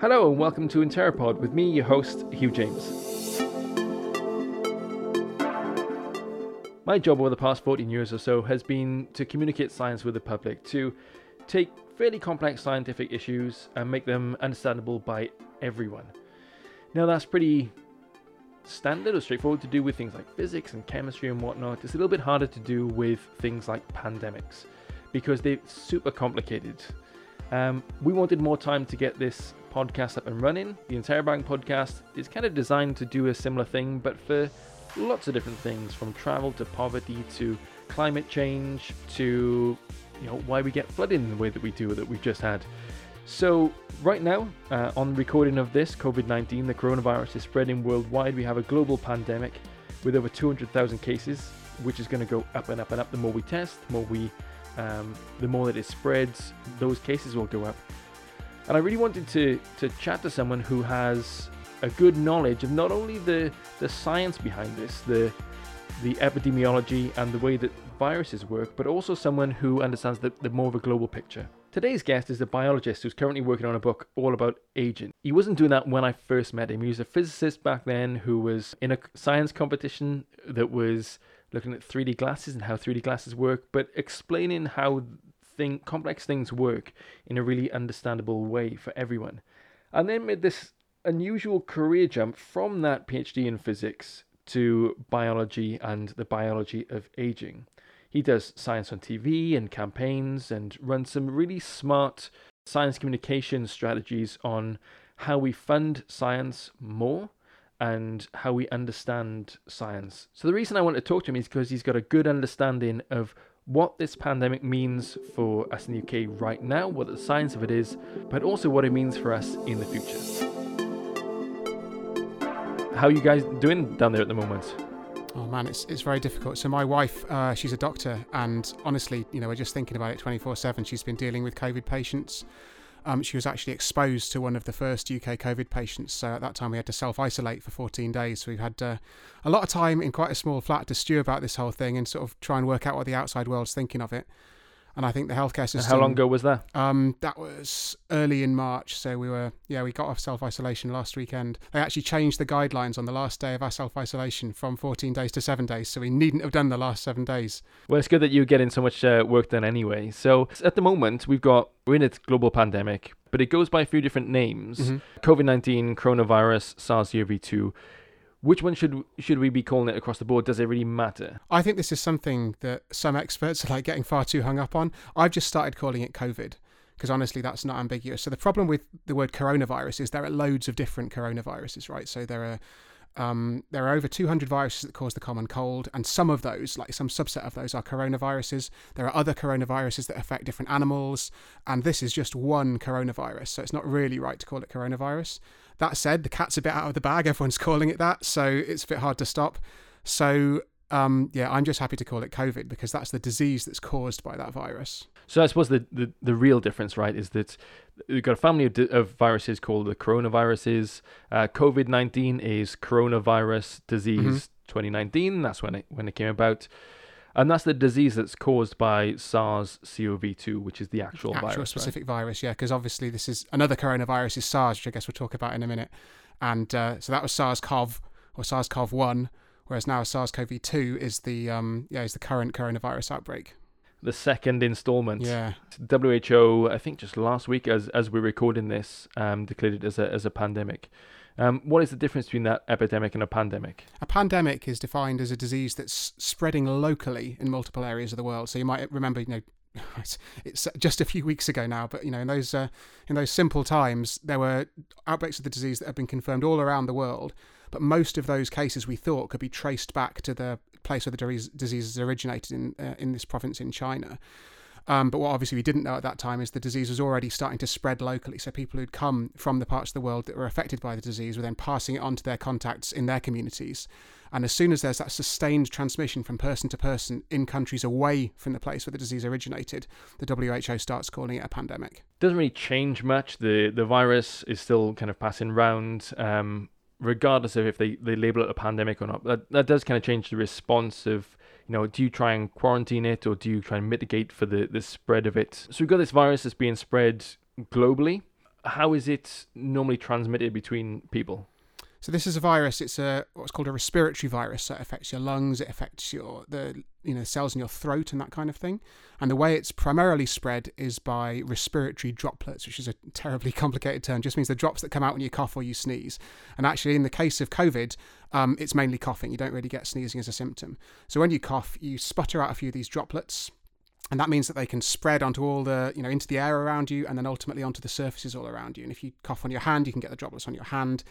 Hello and welcome to Interrapod with me, your host, Hugh James. My job over the past 14 years or so has been to communicate science with the public, to take fairly complex scientific issues and make them understandable by everyone. Now, that's pretty standard or straightforward to do with things like physics and chemistry and whatnot. It's a little bit harder to do with things like pandemics because they're super complicated. Um, we wanted more time to get this podcast up and running. The Interrobang podcast is kind of designed to do a similar thing, but for lots of different things from travel to poverty to climate change to you know why we get flooding in the way that we do that we've just had. So right now, uh, on recording of this COVID-19, the coronavirus is spreading worldwide. We have a global pandemic with over 200,000 cases, which is going to go up and up and up. The more we test, the more we, um, the more that it spreads, those cases will go up. And I really wanted to to chat to someone who has a good knowledge of not only the the science behind this, the the epidemiology and the way that viruses work, but also someone who understands the, the more of a global picture. Today's guest is a biologist who's currently working on a book all about aging. He wasn't doing that when I first met him. He was a physicist back then who was in a science competition that was looking at 3D glasses and how 3D glasses work, but explaining how thing, complex things work in a really understandable way for everyone. And then made this unusual career jump from that PhD in physics to biology and the biology of aging. He does science on TV and campaigns and runs some really smart science communication strategies on how we fund science more and how we understand science. So, the reason I want to talk to him is because he's got a good understanding of what this pandemic means for us in the UK right now, what the science of it is, but also what it means for us in the future. How are you guys doing down there at the moment? Oh man, it's it's very difficult. So my wife, uh, she's a doctor, and honestly, you know, we're just thinking about it 24/7. She's been dealing with COVID patients. Um, she was actually exposed to one of the first UK COVID patients. So at that time, we had to self isolate for 14 days. So we've had uh, a lot of time in quite a small flat to stew about this whole thing and sort of try and work out what the outside world's thinking of it and I think the healthcare system. And how long ago was that? Um, that was early in March. So we were, yeah, we got off self isolation last weekend. They actually changed the guidelines on the last day of our self isolation from 14 days to seven days. So we needn't have done the last seven days. Well, it's good that you're getting so much uh, work done anyway. So at the moment, we've got we're in a global pandemic, but it goes by a few different names: mm-hmm. COVID 19, coronavirus, SARS-CoV-2 which one should should we be calling it across the board? Does it really matter? I think this is something that some experts are like getting far too hung up on. I've just started calling it COVID because honestly, that's not ambiguous. So the problem with the word coronavirus is there are loads of different coronaviruses, right? So there are um, there are over 200 viruses that cause the common cold, and some of those, like some subset of those, are coronaviruses. There are other coronaviruses that affect different animals, and this is just one coronavirus, so it's not really right to call it coronavirus. That said, the cat's a bit out of the bag. Everyone's calling it that, so it's a bit hard to stop. So, um, yeah, I'm just happy to call it COVID because that's the disease that's caused by that virus. So I suppose the, the, the real difference, right, is that we've got a family of, of viruses called the coronaviruses. Uh, COVID 19 is coronavirus disease mm-hmm. 2019. That's when it, when it came about. And that's the disease that's caused by SARS-CoV-2, which is the actual, actual virus, specific right? virus. Yeah, because obviously this is another coronavirus is SARS, which I guess we'll talk about in a minute. And uh, so that was SARS-CoV or SARS-CoV-1, whereas now SARS-CoV-2 is the um, yeah is the current coronavirus outbreak. The second installment. Yeah. WHO, I think just last week, as as we're recording this, um, declared it as a as a pandemic. Um, what is the difference between that epidemic and a pandemic? A pandemic is defined as a disease that's spreading locally in multiple areas of the world. So you might remember, you know, it's, it's just a few weeks ago now, but you know, in those uh, in those simple times, there were outbreaks of the disease that have been confirmed all around the world. But most of those cases we thought could be traced back to the place where the disease originated in uh, in this province in China. Um, but what obviously we didn't know at that time is the disease was already starting to spread locally. So people who'd come from the parts of the world that were affected by the disease were then passing it on to their contacts in their communities. And as soon as there's that sustained transmission from person to person in countries away from the place where the disease originated, the WHO starts calling it a pandemic. Doesn't really change much. The the virus is still kind of passing around. Um, regardless of if they, they label it a pandemic or not. That that does kind of change the response of you know, do you try and quarantine it or do you try and mitigate for the, the spread of it? So we've got this virus that's being spread globally. how is it normally transmitted between people? So this is a virus. It's a what's called a respiratory virus. It affects your lungs. It affects your the you know cells in your throat and that kind of thing. And the way it's primarily spread is by respiratory droplets, which is a terribly complicated term. Just means the drops that come out when you cough or you sneeze. And actually, in the case of COVID, um, it's mainly coughing. You don't really get sneezing as a symptom. So when you cough, you sputter out a few of these droplets and that means that they can spread onto all the you know into the air around you and then ultimately onto the surfaces all around you and if you cough on your hand you can get the droplets on your hand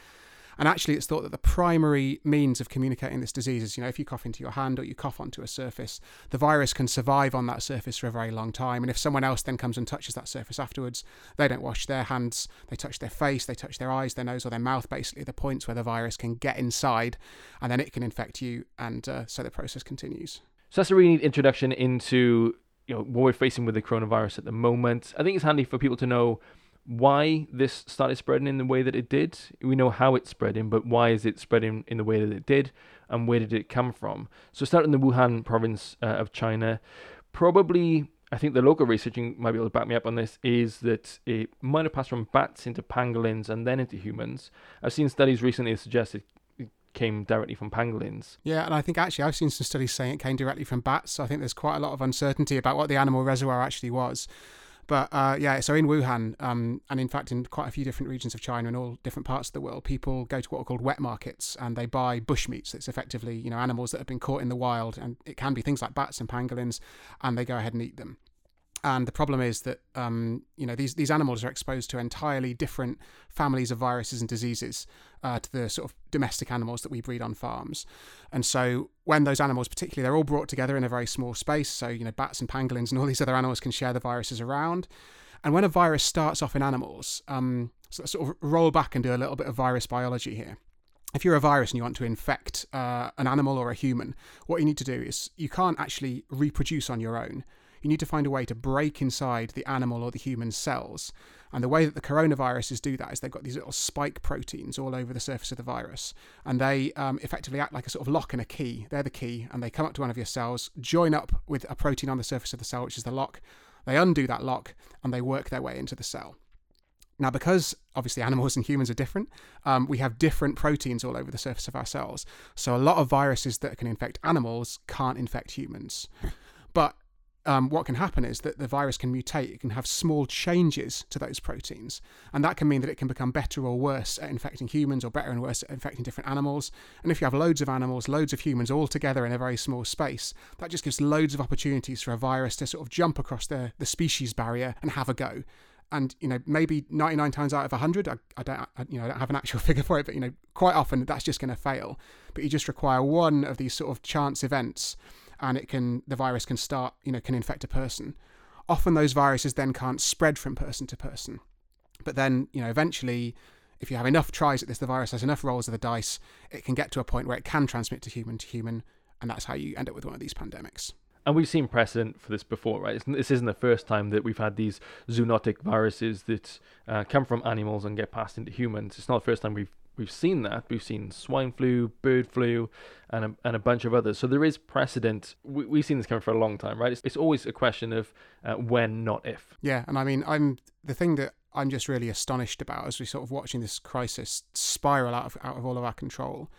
and actually, it's thought that the primary means of communicating this disease is, you know, if you cough into your hand or you cough onto a surface, the virus can survive on that surface for a very long time. And if someone else then comes and touches that surface afterwards, they don't wash their hands, they touch their face, they touch their eyes, their nose, or their mouth, basically the points where the virus can get inside, and then it can infect you, and uh, so the process continues. So that's a really neat introduction into you know what we're facing with the coronavirus at the moment. I think it's handy for people to know why this started spreading in the way that it did. We know how it's spreading, but why is it spreading in the way that it did, and where did it come from? So, starting in the Wuhan province uh, of China, probably I think the local researching might be able to back me up on this is that it might have passed from bats into pangolins and then into humans. I've seen studies recently that suggest it came directly from pangolins. Yeah, and I think actually I've seen some studies saying it came directly from bats. So I think there's quite a lot of uncertainty about what the animal reservoir actually was. But uh, yeah, so in Wuhan, um, and in fact in quite a few different regions of China and all different parts of the world, people go to what are called wet markets and they buy bushmeats. It's effectively you know animals that have been caught in the wild, and it can be things like bats and pangolins, and they go ahead and eat them. And the problem is that um, you know these these animals are exposed to entirely different families of viruses and diseases uh, to the sort of domestic animals that we breed on farms. And so when those animals, particularly, they're all brought together in a very small space. So you know bats and pangolins and all these other animals can share the viruses around. And when a virus starts off in animals, um, so sort of roll back and do a little bit of virus biology here if you're a virus and you want to infect uh, an animal or a human, what you need to do is you can't actually reproduce on your own you need to find a way to break inside the animal or the human cells. And the way that the coronaviruses do that is they've got these little spike proteins all over the surface of the virus. And they um, effectively act like a sort of lock and a key. They're the key, and they come up to one of your cells, join up with a protein on the surface of the cell, which is the lock. They undo that lock and they work their way into the cell. Now, because obviously animals and humans are different, um, we have different proteins all over the surface of our cells. So, a lot of viruses that can infect animals can't infect humans. But um, what can happen is that the virus can mutate. It can have small changes to those proteins. And that can mean that it can become better or worse at infecting humans or better and worse at infecting different animals. And if you have loads of animals, loads of humans all together in a very small space, that just gives loads of opportunities for a virus to sort of jump across the, the species barrier and have a go. And you know, maybe 99 times out of 100, I, I don't, I, you know, I don't have an actual figure for it, but you know, quite often that's just going to fail. But you just require one of these sort of chance events and it can the virus can start you know can infect a person often those viruses then can't spread from person to person but then you know eventually if you have enough tries at this the virus has enough rolls of the dice it can get to a point where it can transmit to human to human and that's how you end up with one of these pandemics and we've seen precedent for this before, right? This isn't the first time that we've had these zoonotic viruses that uh, come from animals and get passed into humans. It's not the first time we've we've seen that. We've seen swine flu, bird flu, and a, and a bunch of others. So there is precedent. We, have seen this coming for a long time, right? It's, it's always a question of uh, when, not if. Yeah, and I mean, I'm the thing that I'm just really astonished about as we sort of watching this crisis spiral out of out of all of our control.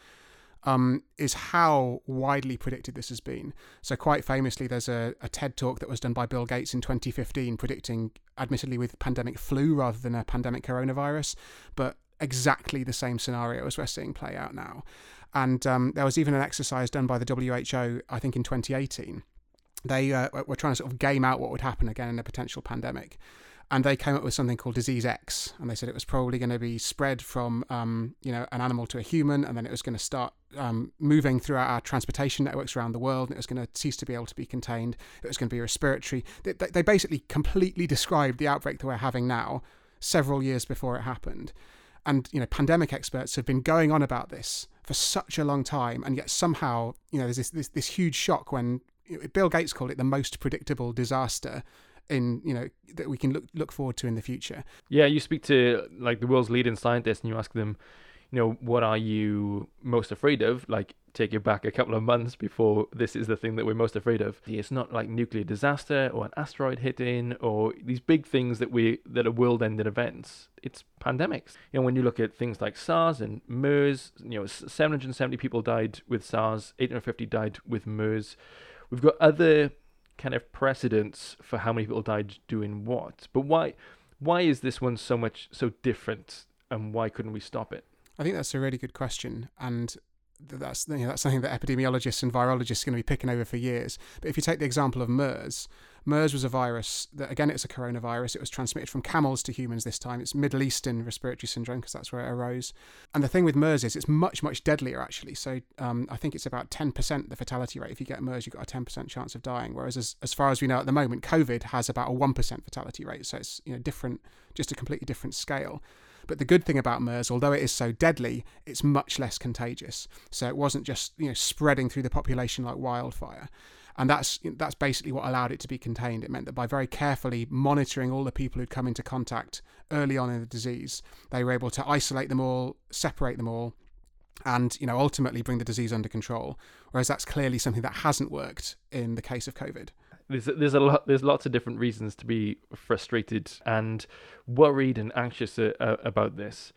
Um, is how widely predicted this has been. So, quite famously, there's a, a, TED talk that was done by Bill Gates in 2015 predicting, admittedly with pandemic flu rather than a pandemic coronavirus, but exactly the same scenario as we're seeing play out now. And um, there was even an exercise done by the WHO, I think in 2018. They uh, were trying to sort of game out what would happen again in a potential pandemic. And they came up with something called disease X, and they said it was probably going to be spread from, um, you know, an animal to a human, and then it was going to start um, moving throughout our transportation networks around the world, and it was going to cease to be able to be contained. It was going to be respiratory. They, they basically completely described the outbreak that we're having now several years before it happened. And you know, pandemic experts have been going on about this for such a long time, and yet somehow, you know, there's this this, this huge shock when Bill Gates called it the most predictable disaster in you know that we can look look forward to in the future. Yeah, you speak to like the world's leading scientists, and you ask them, you know, what are you most afraid of? Like, take you back a couple of months before this is the thing that we're most afraid of. It's not like nuclear disaster or an asteroid hitting or these big things that we that are world-ending events. It's pandemics. You know, when you look at things like SARS and MERS, you know, 770 people died with SARS, 850 died with MERS. We've got other kind of precedents for how many people died doing what. But why why is this one so much so different and why couldn't we stop it? I think that's a really good question, and that's you know, that's something that epidemiologists and virologists are going to be picking over for years. But if you take the example of MERS, MERS was a virus that again it's a coronavirus. It was transmitted from camels to humans this time. It's Middle Eastern respiratory syndrome because that's where it arose. And the thing with MERS is it's much much deadlier actually. So um, I think it's about ten percent the fatality rate. If you get MERS, you've got a ten percent chance of dying. Whereas as, as far as we know at the moment, COVID has about a one percent fatality rate. So it's you know different, just a completely different scale. But the good thing about MERS, although it is so deadly, it's much less contagious. So it wasn't just you know spreading through the population like wildfire. And that's that's basically what allowed it to be contained. It meant that by very carefully monitoring all the people who'd come into contact early on in the disease, they were able to isolate them all, separate them all, and you know ultimately bring the disease under control. Whereas that's clearly something that hasn't worked in the case of COVID there's there's a lot there's lots of different reasons to be frustrated and worried and anxious uh, uh, about this.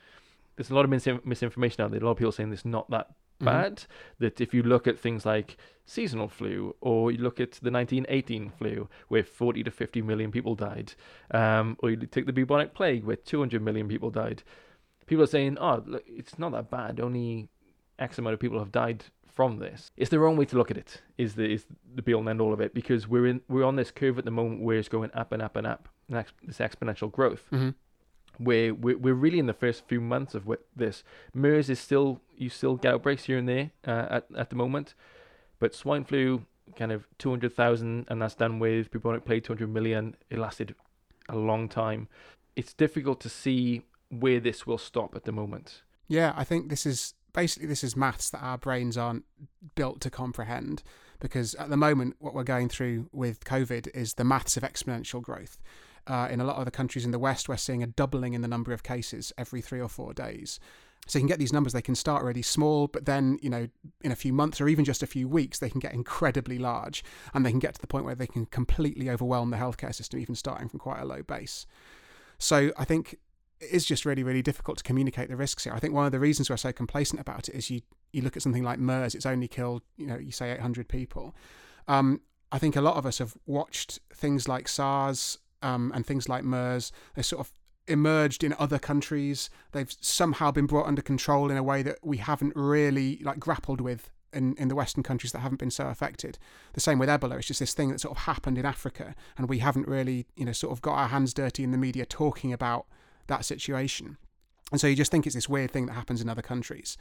There's a lot of mis- misinformation out there. A lot of people saying it's not that mm-hmm. bad. Mm-hmm. That if you look at things like seasonal flu, or you look at the 1918 flu, where 40 to 50 million people died, um, or you take the bubonic plague, where 200 million people died, people are saying, "Oh, look, it's not that bad. Only X amount of people have died from this. It's the wrong way to look at it. Is the is the be all and end all of it because we're in we're on this curve at the moment where it's going up and up and up. This exponential growth. Mm-hmm. Where we're, we're really in the first few months of this. MERS is still you still get outbreaks here and there uh, at at the moment, but swine flu kind of 200,000 and that's done with bubonic plague 200 million. It lasted a long time. It's difficult to see where this will stop at the moment. Yeah, I think this is basically this is maths that our brains aren't built to comprehend because at the moment what we're going through with covid is the maths of exponential growth. Uh, in a lot of the countries in the west we're seeing a doubling in the number of cases every three or four days. So you can get these numbers they can start really small but then you know in a few months or even just a few weeks they can get incredibly large and they can get to the point where they can completely overwhelm the healthcare system even starting from quite a low base. So i think it is just really, really difficult to communicate the risks here. I think one of the reasons we're so complacent about it is you, you look at something like MERS, it's only killed, you know, you say 800 people. Um, I think a lot of us have watched things like SARS um, and things like MERS. They sort of emerged in other countries. They've somehow been brought under control in a way that we haven't really like grappled with in, in the Western countries that haven't been so affected. The same with Ebola. It's just this thing that sort of happened in Africa, and we haven't really, you know, sort of got our hands dirty in the media talking about that situation. And so you just think it's this weird thing that happens in other countries.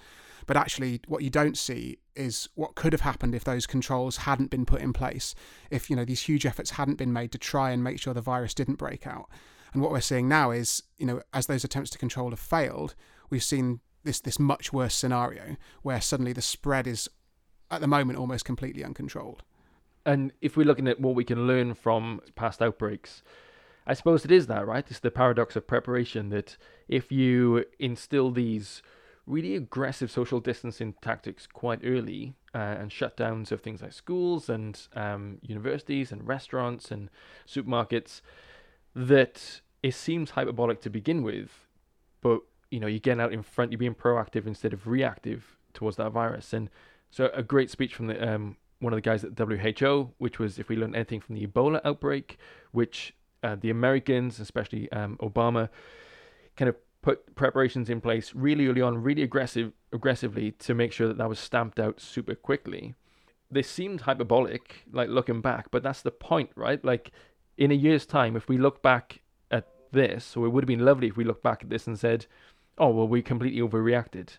But actually, what you don't see is what could have happened if those controls hadn't been put in place, if you know these huge efforts hadn't been made to try and make sure the virus didn't break out. And what we're seeing now is, you know, as those attempts to control have failed, we've seen this this much worse scenario where suddenly the spread is, at the moment, almost completely uncontrolled. And if we're looking at what we can learn from past outbreaks, I suppose it is that, right? It's the paradox of preparation that if you instill these really aggressive social distancing tactics quite early uh, and shutdowns of things like schools and um, universities and restaurants and supermarkets, that it seems hyperbolic to begin with, but you know, you're getting out in front, you're being proactive instead of reactive towards that virus. And so, a great speech from the um, one of the guys at WHO, which was if we learn anything from the Ebola outbreak, which uh, the Americans, especially um, Obama, kind of put preparations in place really early on, really aggressive, aggressively to make sure that that was stamped out super quickly. They seemed hyperbolic, like looking back, but that's the point, right? Like in a year's time, if we look back at this, or it would have been lovely if we looked back at this and said, "Oh, well, we completely overreacted."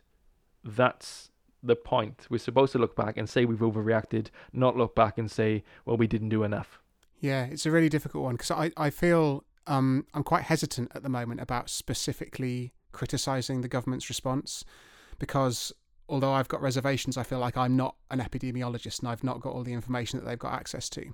That's the point. We're supposed to look back and say we've overreacted, not look back and say, "Well, we didn't do enough." Yeah, it's a really difficult one because I, I feel um, I'm quite hesitant at the moment about specifically criticising the government's response because although I've got reservations, I feel like I'm not an epidemiologist and I've not got all the information that they've got access to.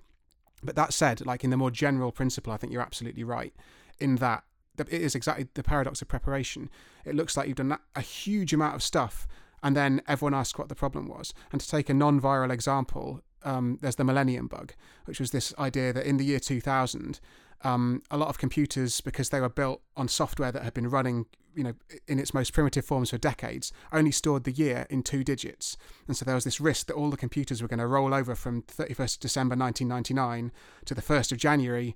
But that said, like in the more general principle, I think you're absolutely right in that it is exactly the paradox of preparation. It looks like you've done a huge amount of stuff, and then everyone asks what the problem was. And to take a non-viral example, um, there's the Millennium Bug, which was this idea that in the year 2000, um, a lot of computers, because they were built on software that had been running, you know, in its most primitive forms for decades, only stored the year in two digits, and so there was this risk that all the computers were going to roll over from 31st December 1999 to the 1st of January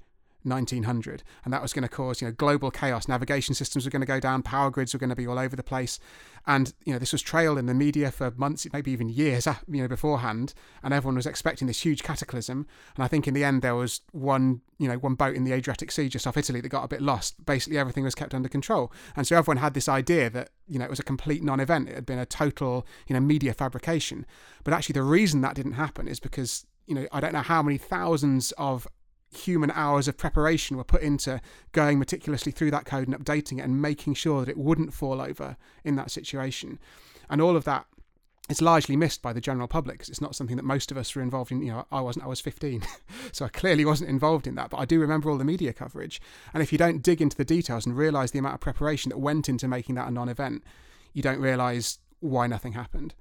1900 and that was going to cause you know global chaos. Navigation systems were going to go down power grids were going to be all over the place. And you know this was trailed in the media for months maybe even years you know beforehand and everyone was expecting this huge cataclysm. And i think in the end there was one you know one boat in the adriatic sea just off italy that got a bit lost. Basically everything was kept under control. And so everyone had this idea that you know it was a complete non-event. It had been a total you know media fabrication. But actually the reason that didn't happen is because you know, I don't know how many thousands of human hours of preparation were put into going meticulously through that code and updating it and making sure that it wouldn't fall over in that situation. And all of that is largely missed by the general public because it's not something that most of us were involved in. You know, I wasn't, I was 15, so I clearly wasn't involved in that, but I do remember all the media coverage. And if you don't dig into the details and realize the amount of preparation that went into making that a non event, you don't realize why nothing happened.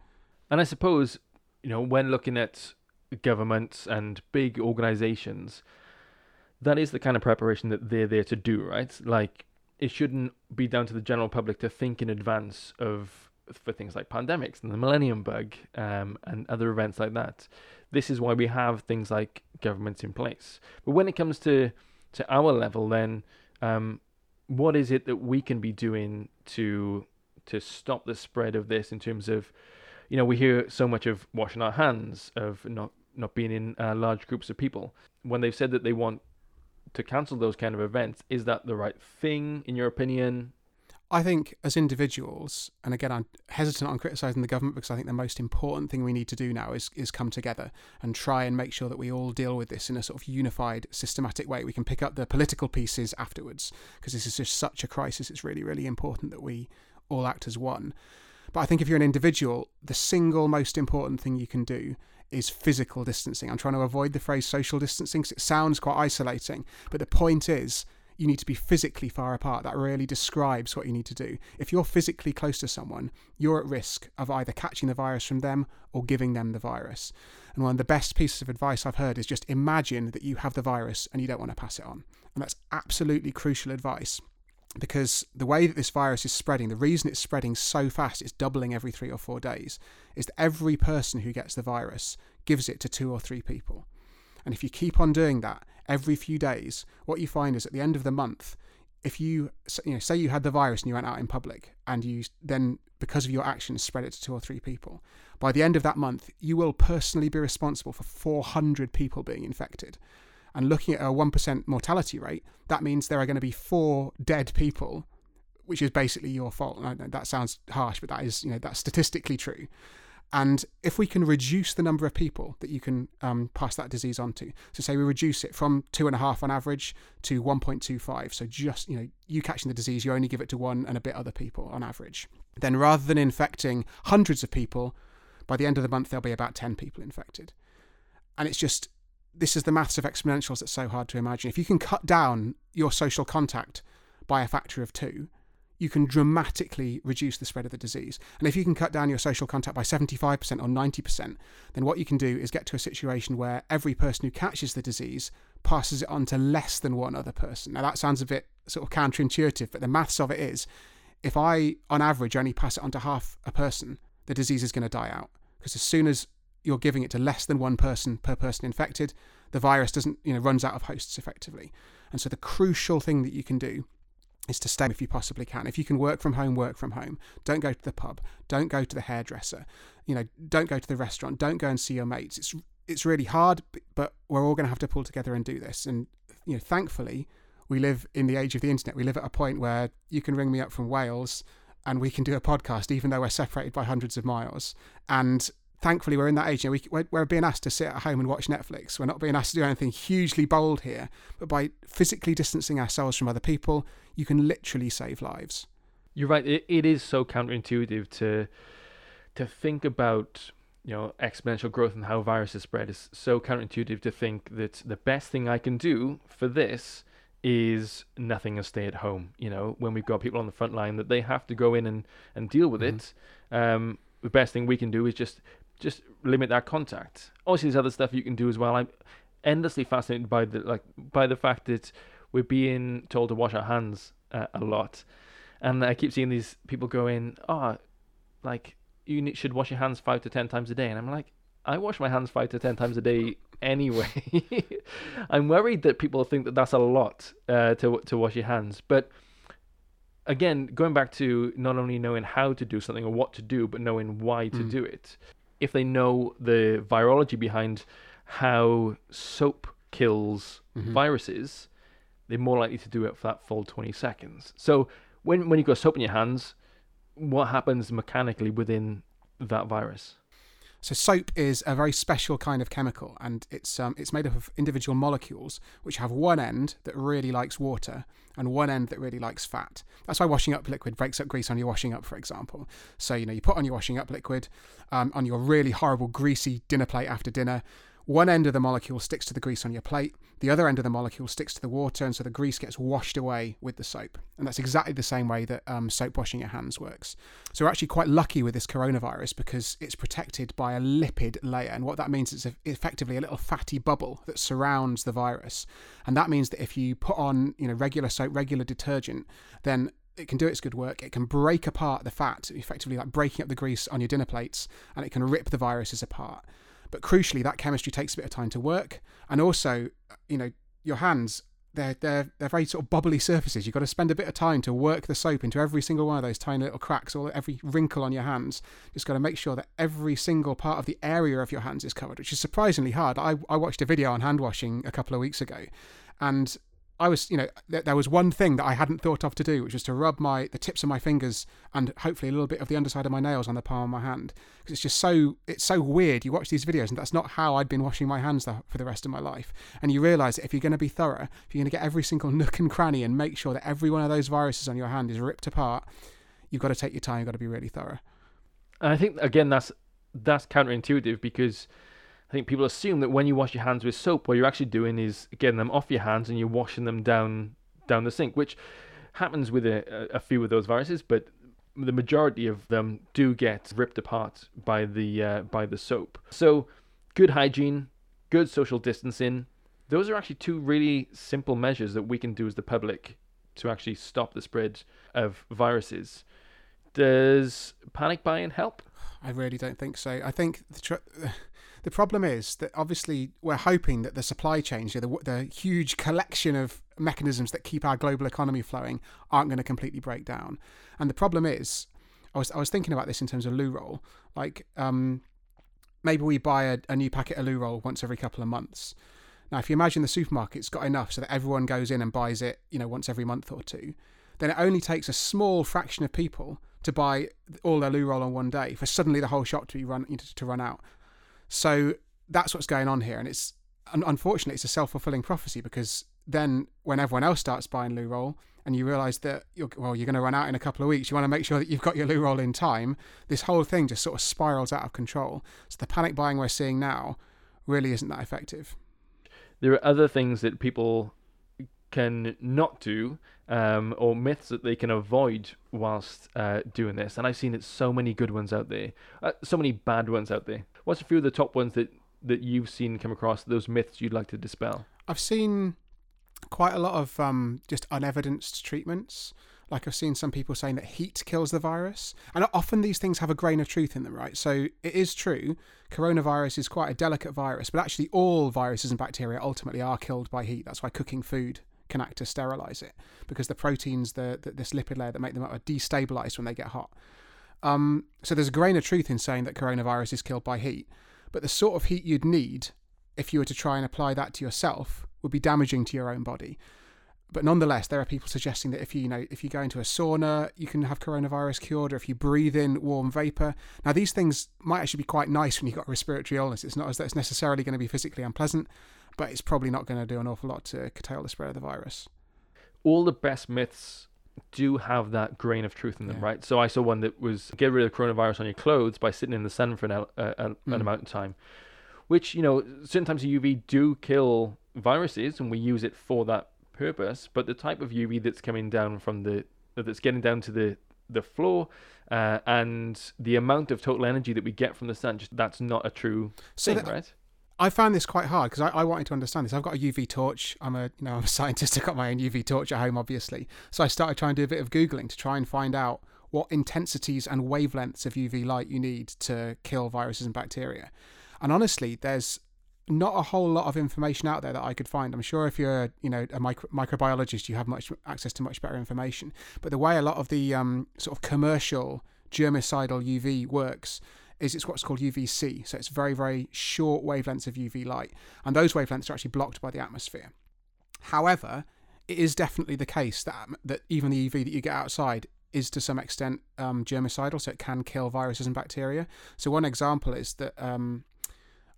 And I suppose, you know, when looking at governments and big organizations, that is the kind of preparation that they're there to do, right? Like it shouldn't be down to the general public to think in advance of for things like pandemics and the millennium bug um, and other events like that. This is why we have things like governments in place. But when it comes to to our level, then um, what is it that we can be doing to to stop the spread of this in terms of, you know, we hear so much of washing our hands, of not not being in uh, large groups of people. When they've said that they want to cancel those kind of events. Is that the right thing, in your opinion? I think as individuals, and again, I'm hesitant on criticising the government because I think the most important thing we need to do now is is come together and try and make sure that we all deal with this in a sort of unified, systematic way. We can pick up the political pieces afterwards because this is just such a crisis. It's really, really important that we all act as one. But I think if you're an individual, the single most important thing you can do is physical distancing. I'm trying to avoid the phrase social distancing because it sounds quite isolating. But the point is, you need to be physically far apart. That really describes what you need to do. If you're physically close to someone, you're at risk of either catching the virus from them or giving them the virus. And one of the best pieces of advice I've heard is just imagine that you have the virus and you don't want to pass it on. And that's absolutely crucial advice because the way that this virus is spreading, the reason it's spreading so fast, it's doubling every three or four days, is that every person who gets the virus gives it to two or three people. And if you keep on doing that every few days, what you find is at the end of the month, if you, you know, say you had the virus and you went out in public and you then, because of your actions, spread it to two or three people, by the end of that month, you will personally be responsible for 400 people being infected and looking at a 1% mortality rate, that means there are going to be four dead people, which is basically your fault. That sounds harsh, but that is, you know, that's statistically true. And if we can reduce the number of people that you can um, pass that disease on to, so say we reduce it from two and a half on average to 1.25, so just, you know, you catching the disease, you only give it to one and a bit other people on average. Then rather than infecting hundreds of people, by the end of the month, there'll be about 10 people infected. And it's just, this is the maths of exponentials that's so hard to imagine. If you can cut down your social contact by a factor of two, you can dramatically reduce the spread of the disease. And if you can cut down your social contact by 75% or 90%, then what you can do is get to a situation where every person who catches the disease passes it on to less than one other person. Now, that sounds a bit sort of counterintuitive, but the maths of it is if I, on average, only pass it on to half a person, the disease is going to die out. Because as soon as you're giving it to less than one person per person infected, the virus doesn't, you know, runs out of hosts effectively. And so the crucial thing that you can do is to stay if you possibly can. If you can work from home, work from home. Don't go to the pub. Don't go to the hairdresser. You know, don't go to the restaurant. Don't go and see your mates. It's it's really hard, but we're all going to have to pull together and do this. And you know, thankfully, we live in the age of the internet. We live at a point where you can ring me up from Wales and we can do a podcast, even though we're separated by hundreds of miles. And thankfully we're in that age. You know, we, we're, being asked to sit at home and watch Netflix. We're not being asked to do anything hugely bold here. But by physically distancing ourselves from other people, you can literally save lives. You're right. It, it is so counterintuitive to to think about you know exponential growth and how viruses spread. Is so counterintuitive to think that the best thing I can do for this is nothing and stay at home. You know, when we've got people on the front line that they have to go in and, and deal with Mhm. it, um, the best thing we can do is just just limit that contact. Obviously, there's other stuff you can do as well. I'm endlessly fascinated by the like by the fact that we're being told to wash our hands uh, a lot, and I keep seeing these people going, "Oh, like you should wash your hands five to ten times a day," and I'm like, I wash my hands five to ten times a day anyway. I'm worried that people think that that's a lot uh, to to wash your hands, but again, going back to not only knowing how to do something or what to do, but knowing why to Mm. do it. If they know the virology behind how soap kills Mhm. viruses, they're more likely to do it for that full 20 seconds. So when when you've got soap in your hands, what happens mechanically within that virus? So soap is a very special kind of chemical, and it's um, it's made up of individual molecules which have one end that really likes water and one end that really likes fat. That's why washing up liquid breaks up grease on your washing up, for example. So you know you put on your washing up liquid um, on your really horrible greasy dinner plate after dinner. One end of the molecule sticks to the grease on your plate, the other end of the molecule sticks to the water, and so the grease gets washed away with the soap. And that's exactly the same way that um, soap washing your hands works. So we're actually quite lucky with this coronavirus because it's protected by a lipid layer. And what that means is effectively a little fatty bubble that surrounds the virus. And that means that if you put on, you know, regular soap, regular detergent, then it can do its good work. It can break apart the fat, effectively like breaking up the grease on your dinner plates, and it can rip the viruses apart. But crucially, that chemistry takes a bit of time to work. And also, uh, you know, your hands they're they're they're very sort of bubbly surfaces. You've got to spend a bit of time to work the soap into every single one of those tiny little cracks, or every wrinkle on your hands. Just got to make sure that every single part of the area of your hands is covered, which is surprisingly hard. I I watched a video on hand washing a couple of weeks ago, and I was, you know, th- there was one thing that I hadn't thought of to do, which was to rub my the tips of my fingers and hopefully a little bit of the underside of my nails on the palm of my hand because it's just so it's so weird. You watch these videos and that's not how I'd been washing my hands the, for the rest of my life. And you realise that if you're going to be thorough, if you're going to get every single nook and cranny and make sure that every one of those viruses on your hand is ripped apart, you've got to take your time. You've got to be really thorough. And I think again that's that's counterintuitive because I think people assume that when you wash your hands with soap, what you're actually doing is getting them off your hands and you're washing them down down the sink, which happens with a, a few of those viruses, but the majority of them do get ripped apart by the uh, by the soap. So good hygiene, good social distancing, those are actually two really simple measures that we can do as the public to actually stop the spread of viruses. Does panic buying help? I really don't think so. I think the tr- the problem is that obviously we're hoping that the supply chains, the, the huge collection of mechanisms that keep our global economy flowing, aren't going to completely break down. And the problem is, I was I was thinking about this in terms of loo roll. Like, um, maybe we buy a, a new packet of loo roll once every couple of months. Now, if you imagine the supermarket's got enough so that everyone goes in and buys it, you know, once every month or two, then it only takes a small fraction of people to buy all their loo roll on one day for suddenly the whole shop to be run to run out. So that's what's going on here, and it's unfortunately it's a self fulfilling prophecy because then when everyone else starts buying loo roll and you realise that you're well you're going to run out in a couple of weeks, you want to make sure that you've got your loo roll in time. This whole thing just sort of spirals out of control. So the panic buying we're seeing now really isn't that effective. There are other things that people can not do um, or myths that they can avoid whilst uh, doing this. And I've seen it so many good ones out there, uh, so many bad ones out there. What's a few of the top ones that, that you've seen come across, those myths you'd like to dispel? I've seen quite a lot of um, just unevidenced treatments. Like I've seen some people saying that heat kills the virus. And often these things have a grain of truth in them, right? So it is true, coronavirus is quite a delicate virus, but actually all viruses and bacteria ultimately are killed by heat. That's why cooking food can act to sterilize it because the proteins, the, the this lipid layer that make them up, are destabilized when they get hot. Um, so there's a grain of truth in saying that coronavirus is killed by heat, but the sort of heat you'd need if you were to try and apply that to yourself would be damaging to your own body. But nonetheless, there are people suggesting that if you, you know if you go into a sauna, you can have coronavirus cured, or if you breathe in warm vapor. Now, these things might actually be quite nice when you've got a respiratory illness. It's not as it's necessarily going to be physically unpleasant, but it's probably not going to do an awful lot to curtail the spread of the virus. All the best myths do have that grain of truth in them, Yeah. right? So I saw one that was get rid of coronavirus on your clothes by sitting in the sun for an, uh, an Mm. amount of time, which you know certain types of UV do kill viruses, and we use it for that purpose, but the type of UV that's coming down from the that's getting down to the the floor uh, and the amount of total energy that we get from the sun, just that's not a true so thing, that, right? I found this quite hard because I, I, wanted to understand this. I've got a UV torch. I'm a you know I'm a scientist. I've got my own UV torch at home, obviously. So I started trying to do a bit of googling to try and find out what intensities and wavelengths of UV light you need to kill viruses and bacteria. And honestly, there's not a whole lot of information out there that I could find. I'm sure if you're, you know, a micro- microbiologist, you have much access to much better information. But the way a lot of the um, sort of commercial germicidal UV works is it's what's called UVC. So it's very, very short wavelengths of UV light. And those wavelengths are actually blocked by the atmosphere. However, it is definitely the case that, that even the UV that you get outside is to some extent um, germicidal, so it can kill viruses and bacteria. So one example is that um,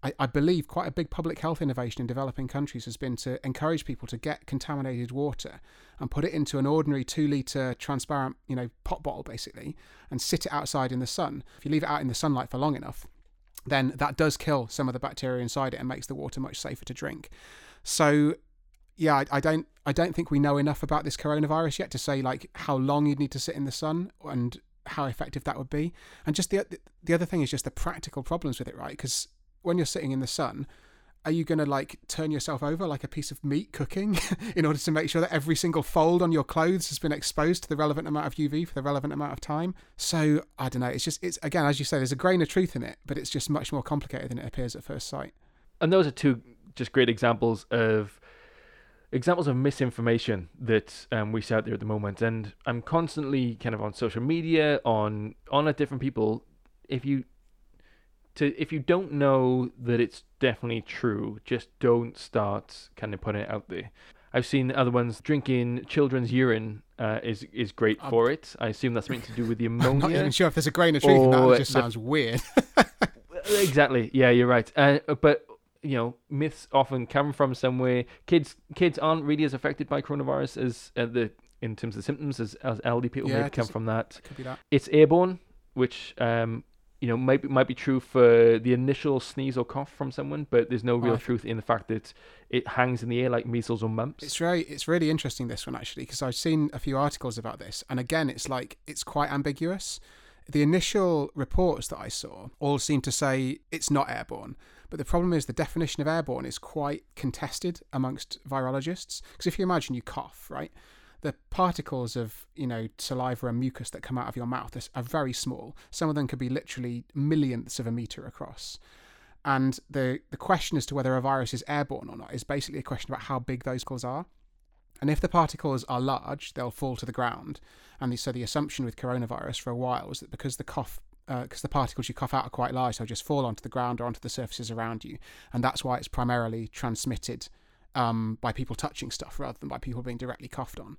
I, I, believe quite a big public health innovation in developing countries has been to encourage people to get contaminated water and put it into an ordinary two litre transparent, you know, pot bottle basically, and sit it outside in the sun. If you leave it out in the sunlight for long enough, then that does kill some of the bacteria inside it and makes the water much safer to drink. So yeah, I, I, don't I don't think we know enough about this coronavirus yet to say like how long you'd need to sit in the sun and how effective that would be. And just the the other thing is just the practical problems with it, right? Because when you're sitting in the sun, are you going to like turn yourself over like a piece of meat cooking in order to make sure that every single fold on your clothes has been exposed to the relevant amount of UV for the relevant amount of time? So I don't know. It's just, it's again, as you say, there's a grain of truth in it, but it's just much more complicated than it appears at first sight. And those are two just great examples of examples of misinformation that um, we see out there at the moment. And I'm constantly kind of on social media, on on at different people. If you to if you don't know that it's definitely true, just don't start kind of putting it out there. I've seen other ones drinking children's urine uh, is is great um, for it. I assume that's something to do with the ammonia. I'm not even sure if there's a grain of truth in that. It just sounds the, weird. exactly. Yeah, you're right. Uh, but you know, myths often come from somewhere. Kids kids aren't really as affected by coronavirus as uh, the in terms of symptoms as, as elderly people yeah, may come from that. Could be that. It's airborne, which um, you know might be, might be true for the initial sneeze or cough from someone, but there's no real oh, truth in the fact that it hangs in the air like measles or mumps. It's very it's really interesting this one actually because I've seen a few articles about this, and again it's like it's quite ambiguous. The initial reports that I saw all seem to say it's not airborne, but the problem is the definition of airborne is quite contested amongst virologists. Because if you imagine you cough, right? The particles of you know saliva and mucus that come out of your mouth are, very small. Some of them could be literally millionths of a meter across. And the the question as to whether a virus is airborne or not is basically a question about how big those particles are. And if the particles are large, they'll fall to the ground. And so the assumption with coronavirus for a while was that because the cough because uh, the particles you cough out are quite large, they'll just fall onto the ground or onto the surfaces around you, and that's why it's primarily transmitted um, by people touching stuff rather than by people being directly coughed on.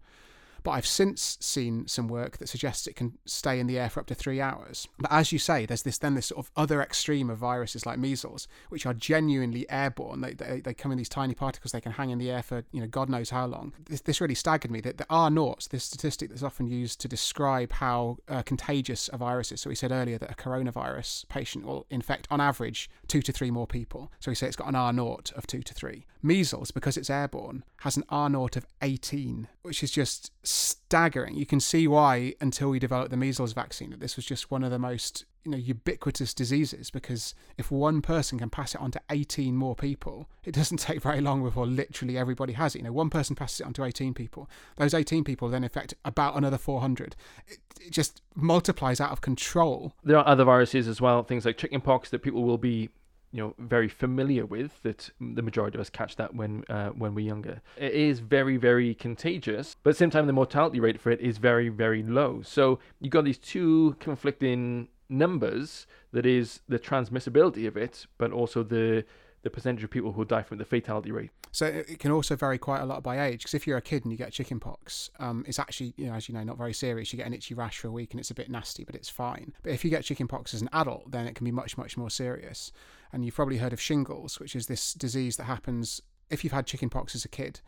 But I've since seen some work that suggests it can stay in the air for up to three hours. But as you say, there's this then this sort of other extreme of viruses like measles, which are genuinely airborne. They, they, they come in these tiny particles. They can hang in the air for you know God knows how long. This, this really staggered me that the R naught, this statistic that's often used to describe how uh, contagious a virus is. So we said earlier that a coronavirus patient will infect on average two to three more people. So we say it's got an R naught of two to three. Measles, because it's airborne, has an R naught of 18, which is just staggering. You can see why, until we developed the measles vaccine, that this was just one of the most you know ubiquitous diseases. Because if one person can pass it on to 18 more people, it doesn't take very long before literally everybody has it. You know, one person passes it on to 18 people. Those 18 people then infect about another 400. It, it just multiplies out of control. There are other viruses as well, things like chickenpox that people will be you know very familiar with that the majority of us catch that when uh, when we're younger. It is very very contagious but at the same time the mortality rate for it is very very low. So you've got these two conflicting numbers that is the transmissibility of it but also the the percentage of people who die from the fatality rate. So it can also vary quite a lot by age. Because if you're a kid and you get chickenpox, um, it's actually, you know, as you know, not very serious. You get an itchy rash for a week and it's a bit nasty, but it's fine. But if you get chickenpox as an adult, then it can be much, much more serious. And you've probably heard of shingles, which is this disease that happens if you've had chickenpox as a kid.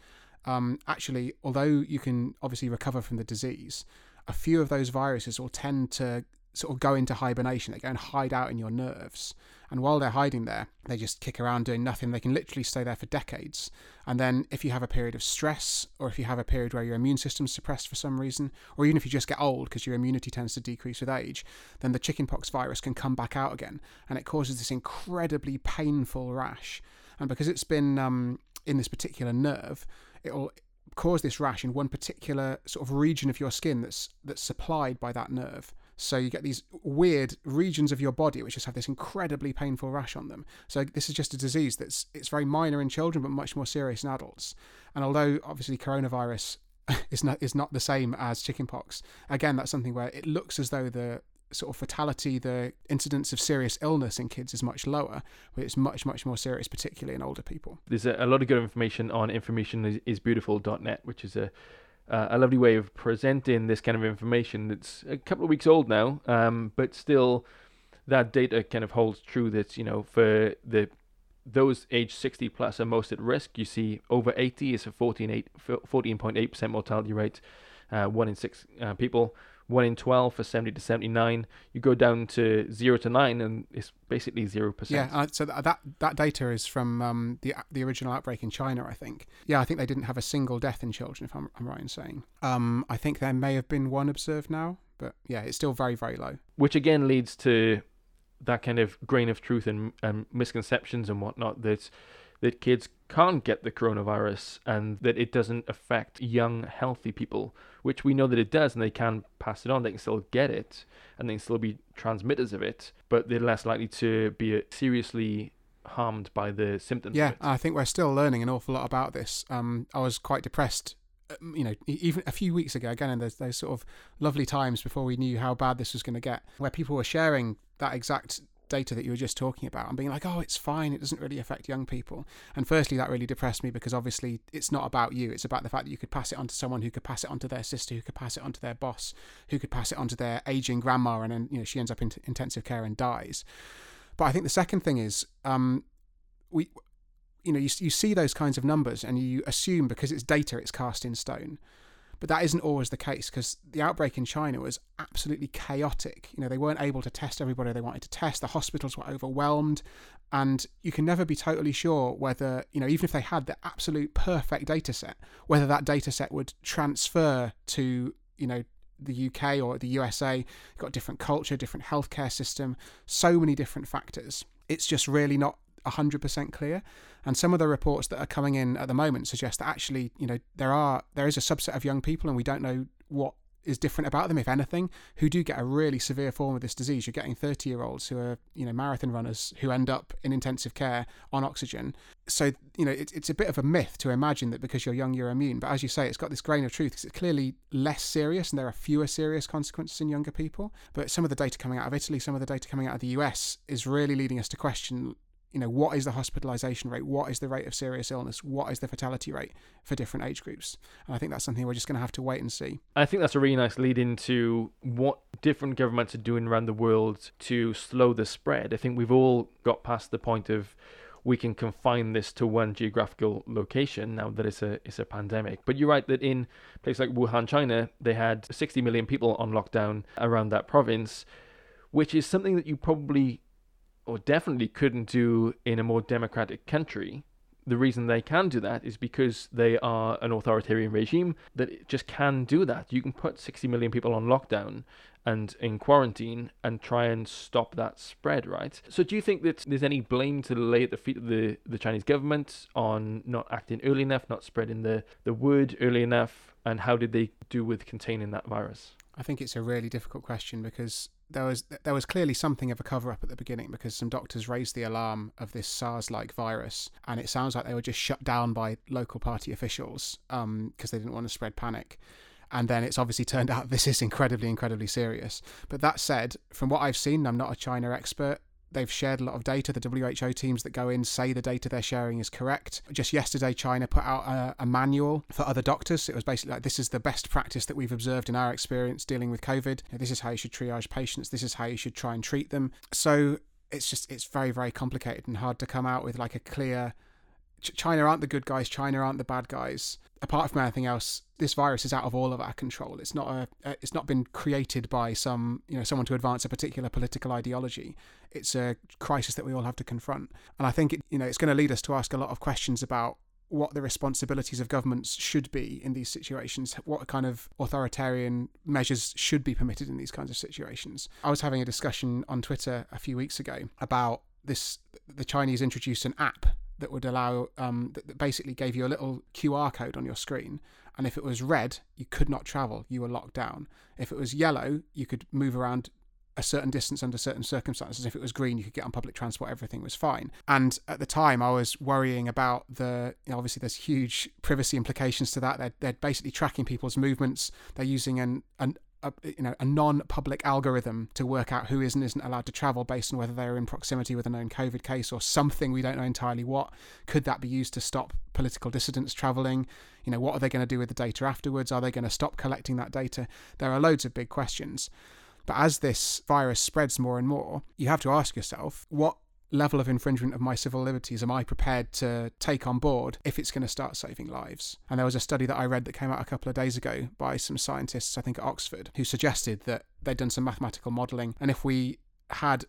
Um, actually, although you can obviously recover from the disease, a few of those viruses will tend to sort of go into hibernation. They go and hide out in your nerves. And while they're hiding there, they just kick around doing nothing. They can literally stay there for decades. And then, if you have a period of stress, or if you have a period where your immune system's suppressed for some reason, or even if you just get old because your immunity tends to decrease with age, then the chickenpox virus can come back out again. And it causes this incredibly painful rash. And because it's been um, in this particular nerve, it'll cause this rash in one particular sort of region of your skin that's that's supplied by that nerve. So you get these weird regions of your body which just have this incredibly painful rash on them. So this is just a disease that's it's very minor in children but much more serious in adults. And although obviously coronavirus is not is not the same as chickenpox, again that's something where it looks as though the sort of fatality, the incidence of serious illness in kids is much lower, but it's much, much more serious, particularly in older people. There's a, lot of good information on informationisbeautiful.net, which is a uh, a lovely way of presenting this kind of information. It's a couple of weeks old now, um, but still, that data kind of holds true. That you know, for the those age 60 plus are most at risk. You see, over 80 is a 14.8 percent mortality rate, uh, one in six uh, people. 1 in 12 for 70 to 79 you go down to 0 to 9 and it's basically 0% yeah uh, so that that data is from um, the the original outbreak in china i think. Yeah i think they didn't have a single death in children if i'm, I'm right in saying. Um, i think there may have been one observed now but yeah it's still very very low. Which again leads to that kind of grain of truth and, and misconceptions and whatnot that that kids can't get the coronavirus and that it doesn't affect young, healthy people, which we know that it does, and they can pass it on. They can still get it and they can still be transmitters of it, but they're less likely to be seriously harmed by the symptoms. Yeah, I think we're still learning an awful lot about this. Um, I was quite depressed um, you know, even a few weeks ago, again, in those, those sort of lovely times before we knew how bad this was going to get, where people were sharing that exact data that you were just talking about and being like, oh, it's fine, it doesn't really affect young people. And firstly, that really depressed me because obviously it's not about you. It's about the fact that you could pass it on to someone who could pass it on to their sister, who could pass it on to their boss, who could pass it on to their aging grandma, and then you know she ends up in intensive care and dies. But I think the second thing is, um, we, you know, you, you see those kinds of numbers and you assume because it's data, it's cast in stone. But that isn't always the case because the outbreak in China was absolutely chaotic. You know, they weren't able to test everybody they wanted to test. The hospitals were overwhelmed. And you can never be totally sure whether, you know, even if they had the absolute perfect data set, whether that data set would transfer to, you know, the UK or the USA. You've got different culture, different healthcare system, so many different factors. It's just really not 100% clear. And some of the reports that are coming in at the moment suggest that actually, you know, there are there is a subset of young people, and we don't know what is different about them, if anything, who do get a really severe form of this disease. You're getting 30 year olds who are, you know, marathon runners who end up in intensive care on oxygen. So, you know, it, it's a bit of a myth to imagine that because you're young, you're immune. But as you say, it's got this grain of truth because it's clearly less serious and there are fewer serious consequences in younger people. But some of the data coming out of Italy, some of the data coming out of the US is really leading us to question you know, what is the hospitalization rate? What is the rate of serious illness? What is the fatality rate for different age groups? And I think that's something we're just going to have to wait and see. I think that's a really nice lead into what different governments are doing around the world to slow the spread. I think we've all got past the point of we can confine this to one geographical location now that it's a it's a pandemic. But you're right that in places like Wuhan, China, they had 60 million people on lockdown around that province, which is something that you probably or definitely couldn't do in a more democratic country. The reason they can do that is because they are an authoritarian regime that just can do that. You can put 60 million people on lockdown and in quarantine and try and stop that spread, right? So do you think that there's any blame to lay at the feet of the, the Chinese government on not acting early enough, not spreading the, the word early enough? And how did they do with containing that virus? I think it's a really difficult question because there was there was clearly something of a cover up at the beginning because some doctors raised the alarm of this SARS-like virus, and it sounds like they were just shut down by local party officials because um, they didn't want to spread panic. And then it's obviously turned out this is incredibly, incredibly serious. But that said, from what I've seen, I'm not a China expert they've shared a lot of data. The WHO teams that go in say the data they're sharing is correct. Just yesterday, China put out a, a, manual for other doctors. It was basically like this is the best practice that we've observed in our experience dealing with COVID. This is how you should triage patients. This is how you should try and treat them. So it's just it's very very complicated and hard to come out with like a clear Ch- China aren't the good guys. China aren't the bad guys. Apart from anything else, this virus is out of all of our control. It's not a. It's not been created by some you know someone to advance a particular political ideology. It's a crisis that we all have to confront. And I think it, you know it's going to lead us to ask a lot of questions about what the responsibilities of governments should be in these situations, what kind of authoritarian measures should be permitted in these kinds of situations. I was having a discussion on Twitter a few weeks ago about this the Chinese introduced an app that would allow um, that basically gave you a little QR code on your screen, and if it was red, you could not travel, you were locked down. If it was yellow, you could move around a certain distance under certain circumstances. If it was green, you could get on public transport, everything was fine. And at the time, I was worrying about the, you know, obviously, there's huge privacy implications to that. They're, they're basically tracking people's movements, they're using an, an a, you know a non-public algorithm to work out who is and isn't allowed to travel based on whether they're in proximity with a known COVID case or something we don't know entirely what. Could that be used to stop political dissidents traveling? You know, what are they going to do with the data afterwards? Are they going to stop collecting that data? There are loads of big questions. But as this virus spreads more and more, you have to ask yourself what level of infringement of my civil liberties am I prepared to take on board if it's going to start saving lives? And there was a study that I read that came out a couple of days ago by some scientists, I think at Oxford, who suggested that they'd done some mathematical modelling. And if we had